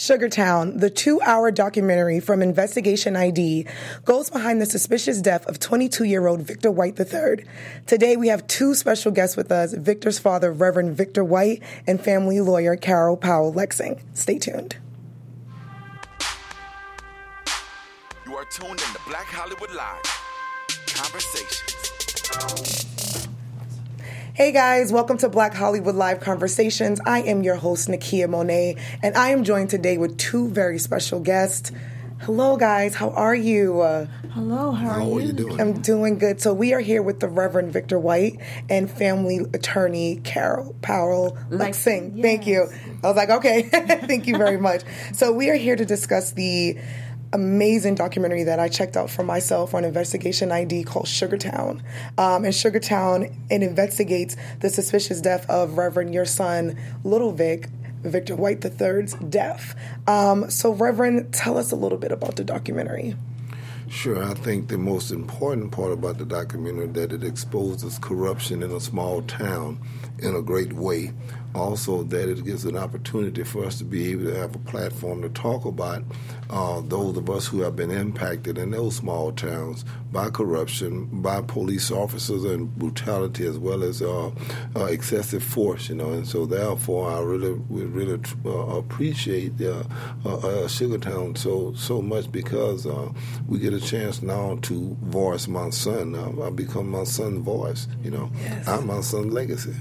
Sugartown, the two hour documentary from Investigation ID, goes behind the suspicious death of 22 year old Victor White III. Today we have two special guests with us Victor's father, Reverend Victor White, and family lawyer Carol Powell Lexing. Stay tuned. You are tuned in to Black Hollywood Live Conversations. Hey guys, welcome to Black Hollywood Live Conversations. I am your host, Nakia Monet, and I am joined today with two very special guests. Hello, guys. How are you? Uh, Hello. How, How are are you? you doing? I'm doing good. So we are here with the Reverend Victor White and family attorney Carol Powell Lexing. Lexing, Thank you. I was like, okay, thank you very much. So we are here to discuss the amazing documentary that I checked out for myself on Investigation ID called Sugartown. Um, and Sugartown, it investigates the suspicious death of Reverend your son, Little Vic. Victor White III's death. Um, so, Reverend, tell us a little bit about the documentary. Sure, I think the most important part about the documentary that it exposes corruption in a small town in a great way. Also, that it gives an opportunity for us to be able to have a platform to talk about uh, those of us who have been impacted in those small towns by corruption, by police officers and brutality, as well as uh, uh, excessive force. You know, and so therefore, I really, we really uh, appreciate uh, uh, uh, Sugartown so so much because uh, we get a chance now to voice my son. Uh, I become my son's voice. You know, I'm my son's legacy.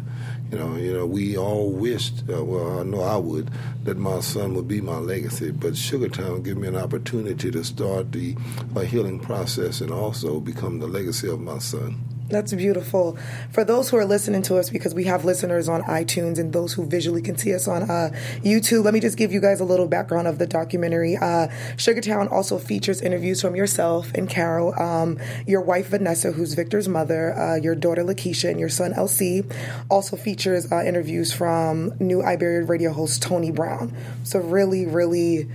You know, you know, we all wished. Uh, well, I know I would that my son would be my legacy. But Sugartown gave me an opportunity to start the uh, healing process and also become the legacy of my son. That's beautiful. For those who are listening to us, because we have listeners on iTunes and those who visually can see us on uh, YouTube, let me just give you guys a little background of the documentary. Uh, Sugartown also features interviews from yourself and Carol, um, your wife Vanessa, who's Victor's mother, uh, your daughter Lakeisha, and your son LC. Also features uh, interviews from new Iberia radio host Tony Brown. So really, really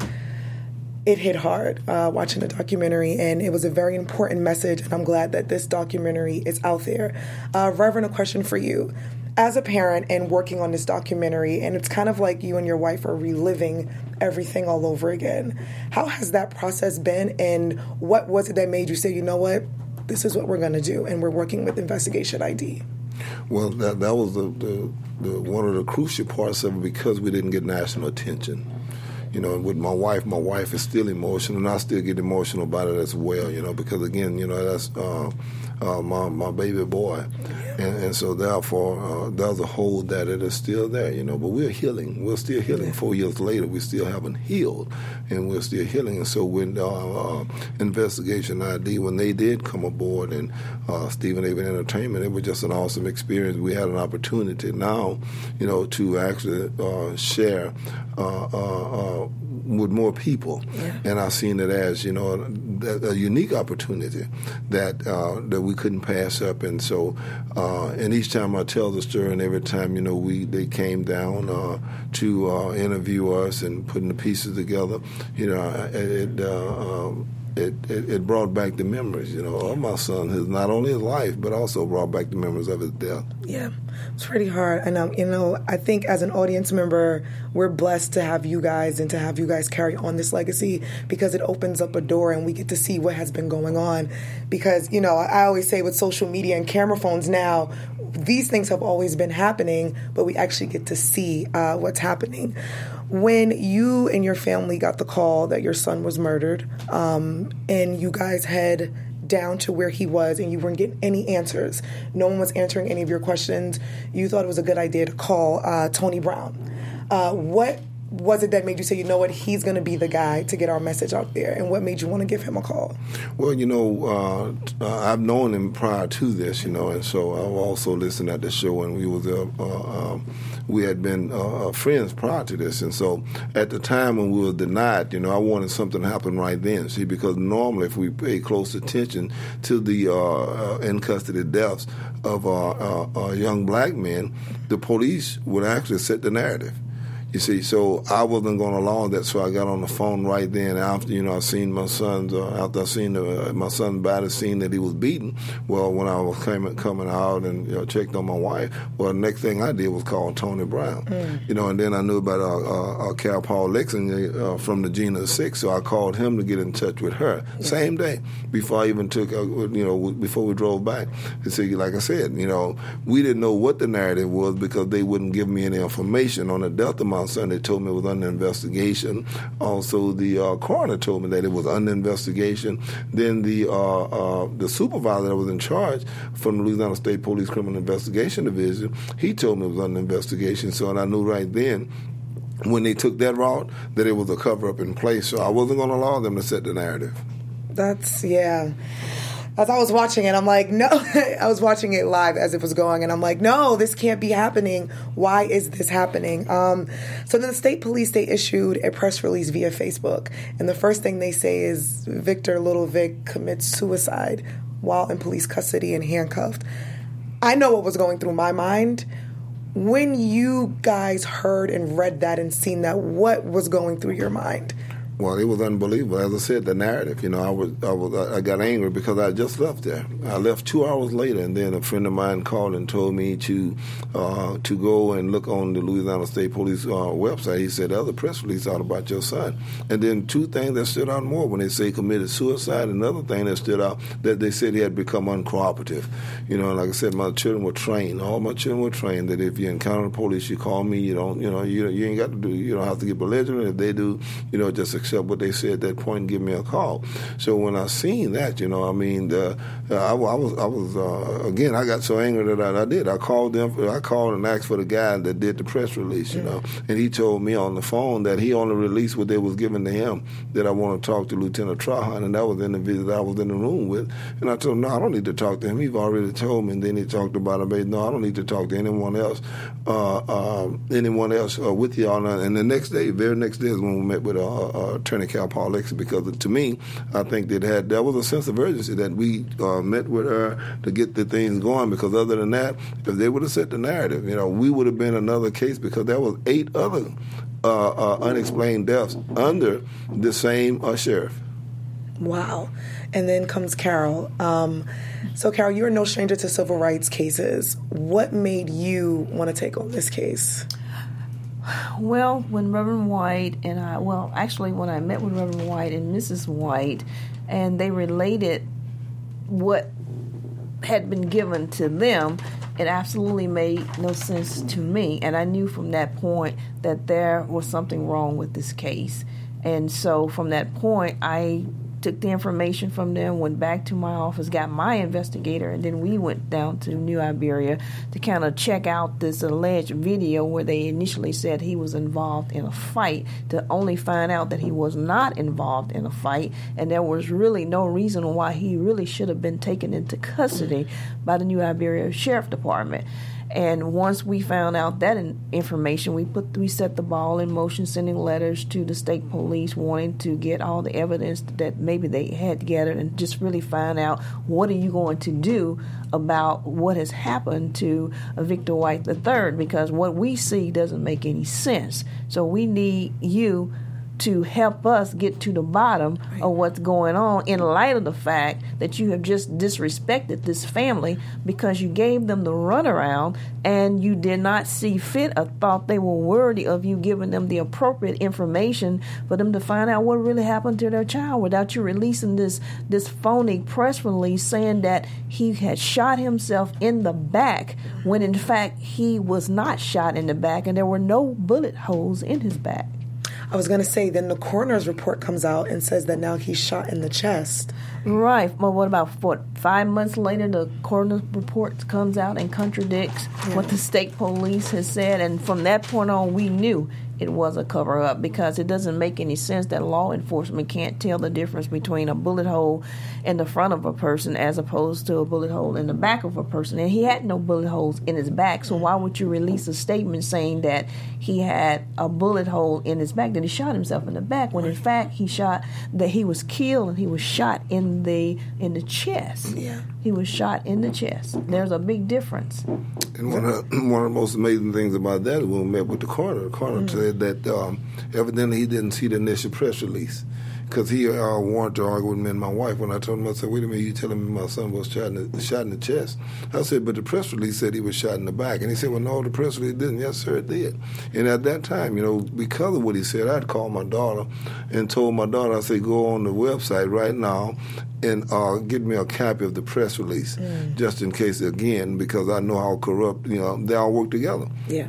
it hit hard uh, watching the documentary, and it was a very important message. And I'm glad that this documentary is out there. Uh, Reverend, a question for you. As a parent and working on this documentary, and it's kind of like you and your wife are reliving everything all over again. How has that process been, and what was it that made you say, you know what, this is what we're going to do, and we're working with Investigation ID? Well, that that was the, the, the one of the crucial parts of it because we didn't get national attention. You know, with my wife, my wife is still emotional, and I still get emotional about it as well. You know, because again, you know, that's uh, uh, my my baby boy, and, and so therefore uh, there's a hold that it is still there. You know, but we're healing. We're still healing. Four years later, we still haven't healed, and we're still healing. And so when uh, uh, Investigation ID, when they did come aboard, and uh, Stephen Avon Entertainment, it was just an awesome experience. We had an opportunity now, you know, to actually uh, share. Uh, uh, uh, with more people, and I've seen it as you know a, a unique opportunity that uh, that we couldn't pass up. And so, uh, and each time I tell the story, and every time you know we they came down uh, to uh, interview us and putting the pieces together, you know, it. It, it, it brought back the memories, you know, of my son. His not only his life, but also brought back the memories of his death. Yeah, it's pretty hard. And, um, you know, I think as an audience member, we're blessed to have you guys and to have you guys carry on this legacy because it opens up a door and we get to see what has been going on. Because, you know, I always say with social media and camera phones now, these things have always been happening, but we actually get to see uh, what's happening. When you and your family got the call that your son was murdered, um, and you guys had down to where he was and you weren't getting any answers. No one was answering any of your questions. You thought it was a good idea to call uh, Tony Brown. Uh, what was it that made you say, you know what, he's going to be the guy to get our message out there? And what made you want to give him a call? Well, you know, uh, uh, I've known him prior to this, you know, and so I also listened at the show, and we was uh, uh, um, we had been uh, friends prior to this, and so at the time when we were denied, you know, I wanted something to happen right then. See, because normally if we pay close attention to the uh, uh, in custody deaths of uh, uh, uh, young black men, the police would actually set the narrative You see, so I wasn't going along allow that, so I got on the phone right then. After you know, I seen my son's uh, after I seen the, uh, my son's body, seen that he was beaten. Well, when I was coming coming out and you know, checked on my wife, well, the next thing I did was call Tony Brown. Mm. You know, and then I knew about uh, uh, uh Cal Paul Lexington uh, from the Jena Six, so I called him to get in touch with her. Yeah. Same day before I even took, uh, you know, before we drove back. And see, like I said, you know, we didn't know what the narrative was because they wouldn't give me any information on the death of my They told me it was under investigation. Also, the uh, coroner told me that it was under investigation. Then the uh, uh, the supervisor that was in charge from the Louisiana State Police Criminal Investigation Division, he told me it was under investigation. So, and I knew right then when they took that route that it was a cover up in place. So I wasn't going to allow them to set the narrative. That's yeah as I was watching it, I'm like, no, I was watching it live as it was going, and I'm like, no, this can't be happening. Why is this happening? Um, so then the state police they issued a press release via Facebook, and the first thing they say is Victor Little Vic commits suicide while in police custody and handcuffed. I know what was going through my mind when you guys heard and read that and seen that. What was going through your mind? Well, it was unbelievable. As I said, the narrative. You know, I was, I was, I got angry because I just left there. I left two hours later, and then a friend of mine called and told me to, uh, to go and look on the Louisiana State Police uh, website. He said other press release out about your son, and then two things that stood out more when they say committed suicide. Another thing that stood out that they said he had become uncooperative. You know, like I said, my children were trained. All my children were trained that if you encounter the police, you call me. You don't, you know, you you ain't got to do. You don't have to get belligerent. If they do, you know, just accept what they said at that point and give me a call. So when I seen that, you know, I mean, uh, I, I, was, I was uh, again, I got so angry that I, I, did. I called them. I called and asked for the guy that did the press release, you know, and he told me on the phone that he only released what they was giving to him. That I want to talk to Lieutenant Trahan, and that was in the that I was in the room with. And I told him, no, I don't need to talk to him. He's already told me. And then he talked about it. But no, I don't need to talk to anyone else. Uh, um, anyone else uh, with y'all. And the next day, very next day is when we met with uh, uh, Attorney Cal Paul Lexi because to me, I think that had there was a sense of urgency that we uh, met with her to get the things going. Because other than that, if they would have set the narrative, you know, we would have been another case because there was eight other uh, uh, unexplained deaths under the same uh, sheriff. Wow. And then comes Carol. Um, so, Carol, you're no stranger to civil rights cases. What made you want to take on this case? Well, when Reverend White and I, well, actually, when I met with Reverend White and Mrs. White, and they related what had been given to them, it absolutely made no sense to me. And I knew from that point that there was something wrong with this case. And so from that point, I took the information from them, went back to my office, got my investigator, and then we went down to New Iberia to kind of check out this alleged video where they initially said he was involved in a fight, to only find out that he was not involved in a fight, and there was really no reason why he really should have been taken into custody by the New Iberia Sheriff Department. And once we found out that information, we put we set the ball in motion, sending letters to the state police, wanting to get all the evidence that maybe they had gathered, and just really find out what are you going to do about what has happened to Victor White III, because what we see doesn't make any sense. So we need you to help us get to the bottom right. of what's going on in light of the fact that you have just disrespected this family because you gave them the runaround and you did not see fit or thought they were worthy of you giving them the appropriate information for them to find out what really happened to their child without you releasing this this phony press release saying that he had shot himself in the back when in fact he was not shot in the back and there were no bullet holes in his back. I was going to say, then the coroner's report comes out and says that now he's shot in the chest. Right. Well, what about what? Five months later, the coroner's report comes out and contradicts yeah. what the state police has said, and from that point on, we knew it was a cover up because it doesn't make any sense that law enforcement can't tell the difference between a bullet hole in the front of a person as opposed to a bullet hole in the back of a person. And he had no bullet holes in his back, so why would you release a statement saying that he had a bullet hole in his back, that he shot himself in the back, when in fact he shot that he was killed and he was shot in the in the chest. Yeah. He was shot in the chest. There's a big difference. And one of, one of the most amazing things about that is when we met with the coroner. The coroner said that um, evidently he didn't see the initial press release because he uh, wanted to argue with me and my wife. When I told him, I said, "Wait a minute, you telling me my son was shot in the, shot in the chest?" I said, "But the press release said he was shot in the back," and he said, "Well, no, the press release didn't." Yes, sir, it did. And at that time, you know, because of what he said, I'd called my daughter and told my daughter, I said, "Go on the website right now." And uh, get me a copy of the press release, just in case again, because I know how corrupt you know they all work together. Yeah.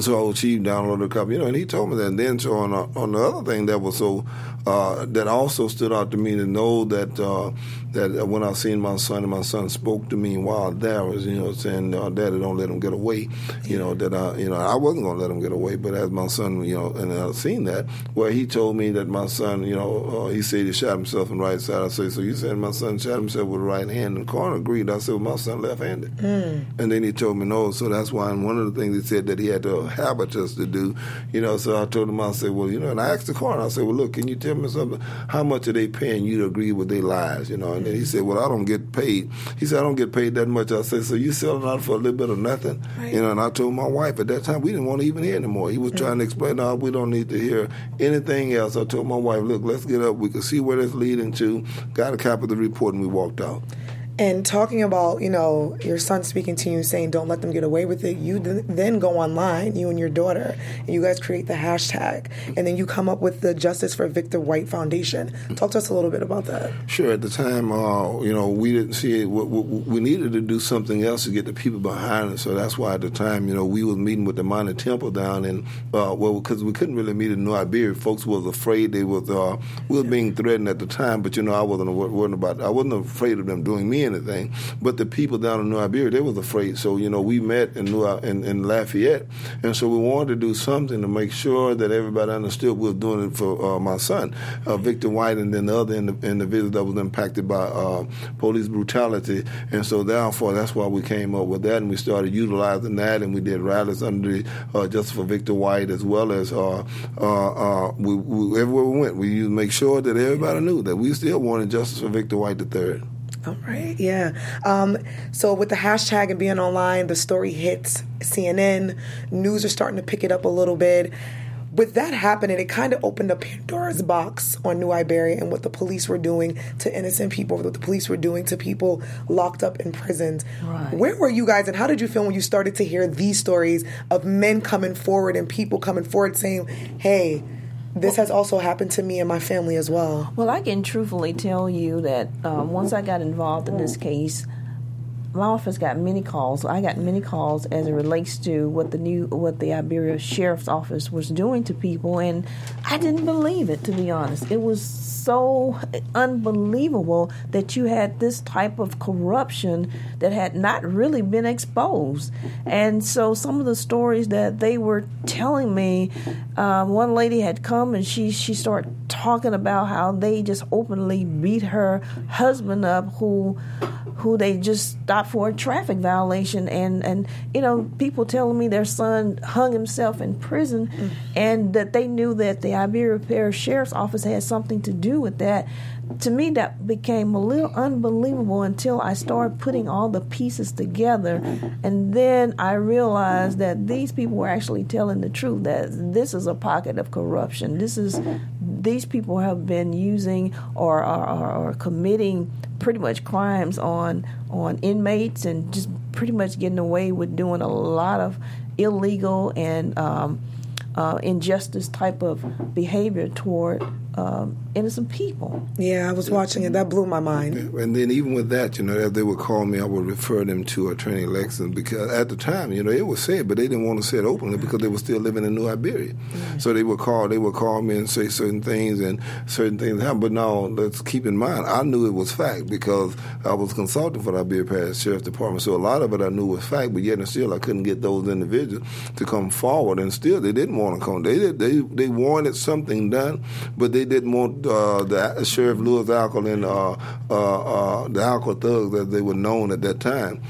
So Chief downloaded a copy, you know, and he told me that. And then so on, uh, on the other thing that was so uh, that also stood out to me to know that uh, that when I seen my son and my son spoke to me while there was, you know, saying, uh, "Daddy, don't let him get away." You know that I, you know, I wasn't going to let him get away, but as my son, you know, and I seen that, well, he told me that my son, you know, uh, he said he shot himself in the right side. I said, "So you said my son shot himself with the right hand?" And the coroner agreed. I said, "Well, my son left-handed," and then he told me no. So that's why. And one of the things he said that he had to habitus to do, you know. So I told him, I said, "Well, you know," and I asked the coroner, I said, "Well, look, can you tell me something? How much are they paying you to agree with their lies?" You know, and he said, "Well, I don't get paid." He said, "I don't get paid that much." I said, "So you selling out for a little bit of nothing?" You know, and I told my wife at that time we didn't want to even hear anymore. He was trying to explain, "No, we don't need to hear anything else." I told my wife, "Look, let's get up. We can see where that's leading to." Got a copy of the report, and we walked out. And talking about, you know, your son speaking to you saying, don't let them get away with it, you th- then go online, you and your daughter, and you guys create the hashtag. And then you come up with the Justice for Victor White Foundation. Talk to us a little bit about that. Sure. At the time, uh, you know, we didn't see it. We, we, needed to do something else to get the people behind us. So that's why at the time, you know, we was meeting with the Minor Temple down in, uh, well, because we couldn't really meet in New Iberia. Folks was afraid they was, uh, we were being threatened at the time. But you know, I wasn't wasn't about. I wasn't afraid of them doing me anything. But the people down in New Iberia, they was afraid. So you know, we met in New in, in Lafayette, and so we wanted to do something to make sure that everybody understood we were doing it for uh, my son, uh, Victor White, and then the other indi- individuals that was impacted by uh, police brutality. And so therefore, that's why we came up with that, and we started utilizing that, and we did rallies under the uh, Justice for Victor White as well as uh, uh, we, we, everywhere we went, we make sure that everybody knew that we still wanted justice for Victor White the third. All right, yeah. Um, so with the hashtag and being online, the story hits CNN. News are starting to pick it up a little bit. With that happening, it kind of opened up Pandora's box on New Iberia and what the police were doing to innocent people, what the police were doing to people locked up in prisons. Right. Where were you guys, and how did you feel when you started to hear these stories of men coming forward and people coming forward saying, "Hey"? This has also happened to me and my family as well. Well, I can truthfully tell you that um, once I got involved in this case, my office got many calls. I got many calls as it relates to what the new what the Iberia Sheriff's Office was doing to people, and I didn't believe it. To be honest, it was so unbelievable that you had this type of corruption that had not really been exposed. And so some of the stories that they were telling me, um, one lady had come and she she started talking about how they just openly beat her husband up, who who they just stopped for a traffic violation. And and you know people telling me their son hung himself in prison mm. and that they knew that the Iberia Parish Sheriff's Office had something to do with that. To me that became a little unbelievable until I started putting all the pieces together. And then I realized that these people were actually telling the truth that this is a pocket of corruption. This is these people have been using or are, committing pretty much crimes on on inmates and just pretty much getting away with doing a lot of illegal and um, uh, injustice type of behavior toward um, innocent people. Yeah, I was watching it. That blew my mind. And then even with that, you know, as they would call me, I would refer them to Attorney Lexington because at the time, you know, it was said, but they didn't want to say it openly because they were still living in New Iberia. Mm-hmm. So they would call, they would call me and say certain things and certain things happen. But now, let's keep in mind, I knew it was fact because I was consulting for the Iberia Parish Sheriff's Department. So a lot of it I knew was fact, but yet and still I couldn't get those individuals to come forward. And still, they didn't want to come. They did, they they wanted something done, but they didn't want uh, the Sheriff Louis Ackal and uh, uh, uh, the Ackal thugs, as they were known at that time.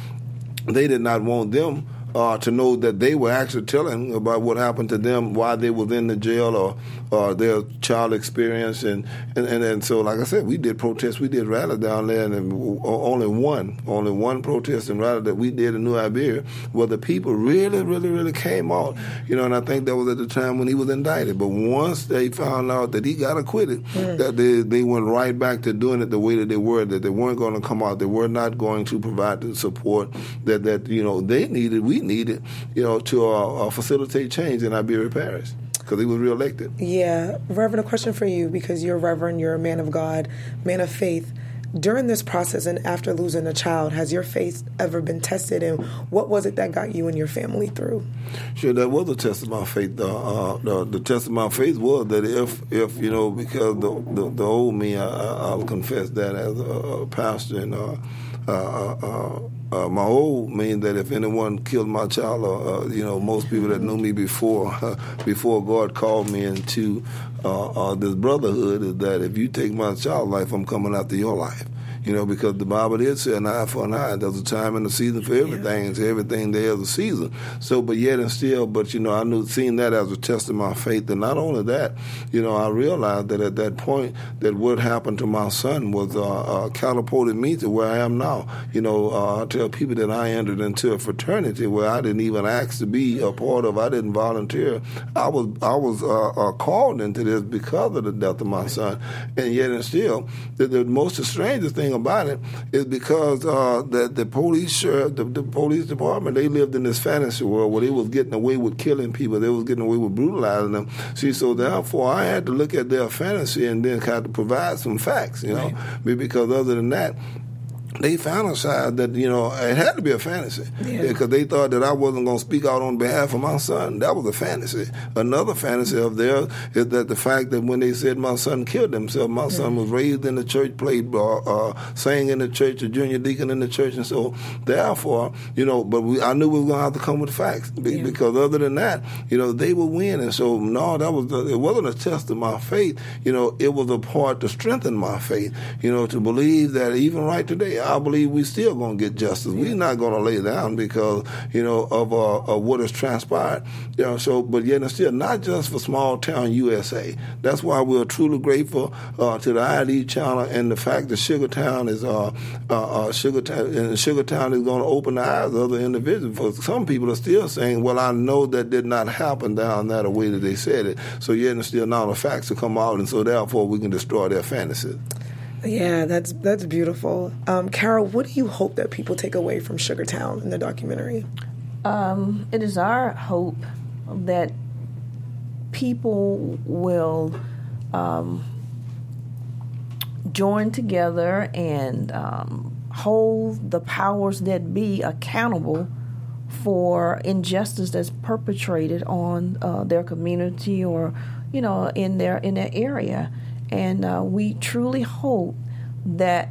They did not want them uh, to know that they were actually telling about what happened to them, why they were in the jail, or uh, their child experience, and, and, and and so like I said, we did protests, we did rally down there, and only one, only one protest and rally that we did in New Iberia, where the people really, really, really came out, you know, and I think that was at the time when he was indicted. But once they found out that he got acquitted, mm. that they they went right back to doing it the way that they were, that they weren't going to come out, they were not going to provide the support that that you know they needed, we needed, you know, to uh, uh, facilitate change in Iberia Parish because he was reelected. Yeah, Reverend, a question for you because you're Reverend, you're a man of God, man of faith. During this process and after losing a child, has your faith ever been tested, and what was it that got you and your family through? Sure, that was a test of my faith. Uh, the, the, test of my faith was that if, if you know, because the the, the old me, I, will confess that as a, a pastor and. Uh, uh, my old mean that if anyone killed my child, or uh, you know, most people that knew me before, before God called me into uh, uh, this brotherhood, is that if you take my child life, I'm coming after your life you know, because the Bible did say an eye for an eye. There's a time and a season for everything, and everything there is a season. So, but yet and still, but you know, I knew seeing that as a test of my faith, and not only that, you know, I realized that at that point, that what happened to my son was uh, uh, catapulted me to where I am now. You know, uh, I tell people that I entered into a fraternity where I didn't even ask to be a part of. I didn't volunteer. I was I was uh, uh, called into this because of the death of my son, and yet and still, the, the most strangest thing about it is because uh, the the police uh, the, the police department they lived in this fantasy world where they was getting away with killing people, they was getting away with brutalizing them. See, so therefore I had to look at their fantasy and then kind of provide some facts, you know, right. because other than that, they fantasized that you know it had to be a fantasy yeah. because they thought that I wasn't going to speak out on behalf of my son. That was a fantasy. Another fantasy of theirs is that the fact that when they said my son killed himself, my son was raised in the church, played, uh, uh, sang in the church, a junior deacon in the church, and so therefore, you know, but we, I knew we were going to have to come with facts yeah. because other than that, you know, they would win, and so no, that was it wasn't a test of my faith. You know, it was a part to strengthen my faith. You know, to believe that even right today. I believe we still going to get justice. We're not going to lay down because you know of, uh, of what has transpired. You know, so but yet and still not just for small town USA. That's why we're truly grateful uh, to the ID channel and the fact that Sugartown is uh, uh, uh Sugartown and is going to open the eyes of other individuals. For some people are still saying, "Well, I know that did not happen down that way that they said it." So yet and still now the facts will come out, and so therefore we can destroy their fantasies. Yeah, that's that's beautiful. Um, Carol, what do you hope that people take away from Sugartown in the documentary? Um, it is our hope that people will um, join together and um, hold the powers that be accountable for injustice that's perpetrated on uh, their community or you know in their in their area and uh, we truly hope that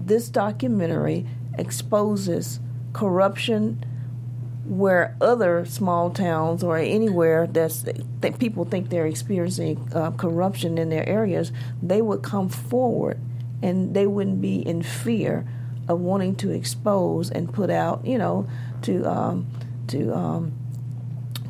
this documentary exposes corruption where other small towns or anywhere that's, that people think they're experiencing uh, corruption in their areas, they would come forward and they wouldn't be in fear of wanting to expose and put out, you know, to um, to um,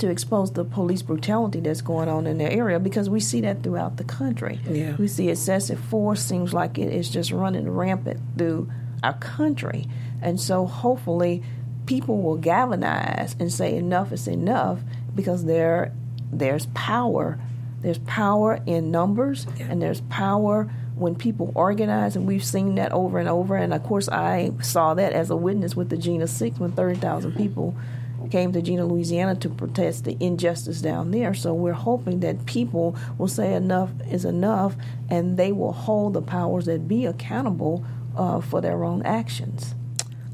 to expose the police brutality that's going on in their area because we see that throughout the country. Yeah. We see excessive force seems like it is just running rampant through our country. And so hopefully people will galvanize and say enough is enough because there there's power. There's power in numbers yeah. and there's power when people organize and we've seen that over and over and of course I saw that as a witness with the Jena 6 when 30,000 people came to Jena, Louisiana to protest the injustice down there. So we're hoping that people will say enough is enough and they will hold the powers that be accountable uh, for their own actions.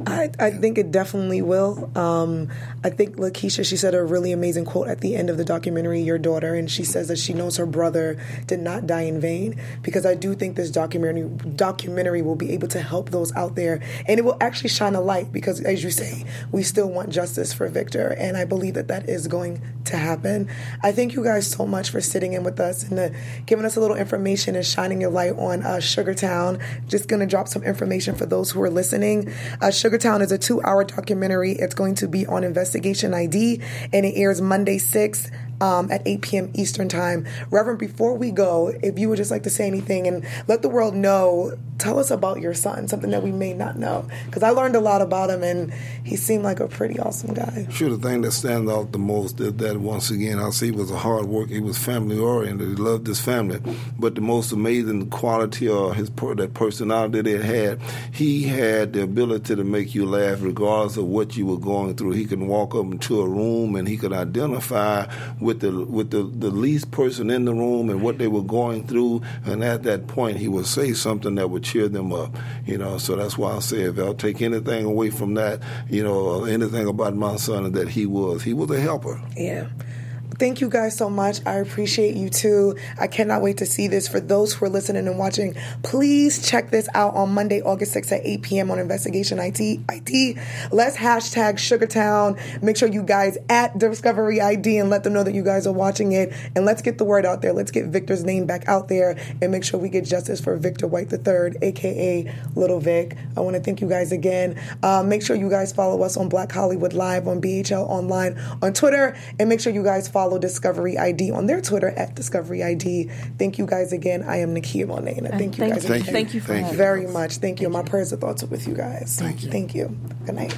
I, I think it definitely will. Um, I think Lakeisha, she said a really amazing quote at the end of the documentary, Your Daughter, and she says that she knows her brother did not die in vain because I do think this documentary documentary will be able to help those out there and it will actually shine a light because, as you say, we still want justice for Victor, and I believe that that is going to happen. I thank you guys so much for sitting in with us and uh, giving us a little information and shining your light on uh, Sugartown. Just going to drop some information for those who are listening. Uh, Sugar Sugartown is a two-hour documentary. It's going to be on Investigation ID, and it airs Monday 6th um, at 8 p.m. Eastern Time. Reverend, before we go, if you would just like to say anything and let the world know, tell us about your son, something that we may not know. Because I learned a lot about him, and he seemed like a pretty awesome guy. Sure, the thing that stands out the most is that once again, I see he was a hard worker. He was family oriented. He loved his family. But the most amazing quality of his that personality that he had, he had the ability to make you laugh regardless of what you were going through. He could walk up into a room and he could identify with the with the, the least person in the room and what they were going through. And at that point, he would say something that would cheer them up. You know, so that's why I say if I'll take anything away from that, you know, anything about my son that he was, he was a helper. Yeah. Thank you guys so much. I appreciate you too. I cannot wait to see this. For those who are listening and watching, please check this out on Monday, August 6th at 8 p.m. on Investigation IT. IT. Let's hashtag Sugartown. Make sure you guys at Discovery ID and let them know that you guys are watching it. And let's get the word out there. Let's get Victor's name back out there and make sure we get justice for Victor White III, aka Little Vic. I want to thank you guys again. Uh, make sure you guys follow us on Black Hollywood Live on BHL Online on Twitter. And make sure you guys follow follow Discovery ID on their Twitter at Discovery ID. Thank you guys again. I am Nakia Monet, and I thank you thank guys you. Thank you for Thank you. very much. Thank you. My prayers and thoughts are with you guys. Thank you. Thank you. Good night.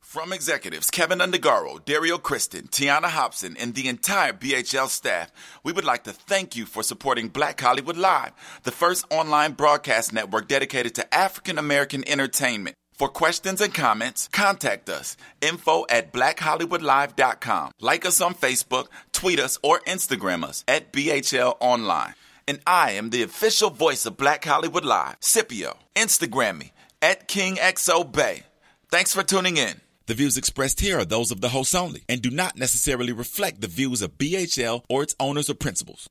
From executives Kevin Undergaro, Dario Kristen, Tiana Hobson, and the entire BHL staff, we would like to thank you for supporting Black Hollywood Live, the first online broadcast network dedicated to African American entertainment. For questions and comments, contact us. Info at blackhollywoodlive.com. Like us on Facebook, tweet us, or Instagram us at BHL Online. And I am the official voice of Black Hollywood Live, Scipio. Instagram me at KingXOBay. Thanks for tuning in. The views expressed here are those of the host only and do not necessarily reflect the views of BHL or its owners or principals.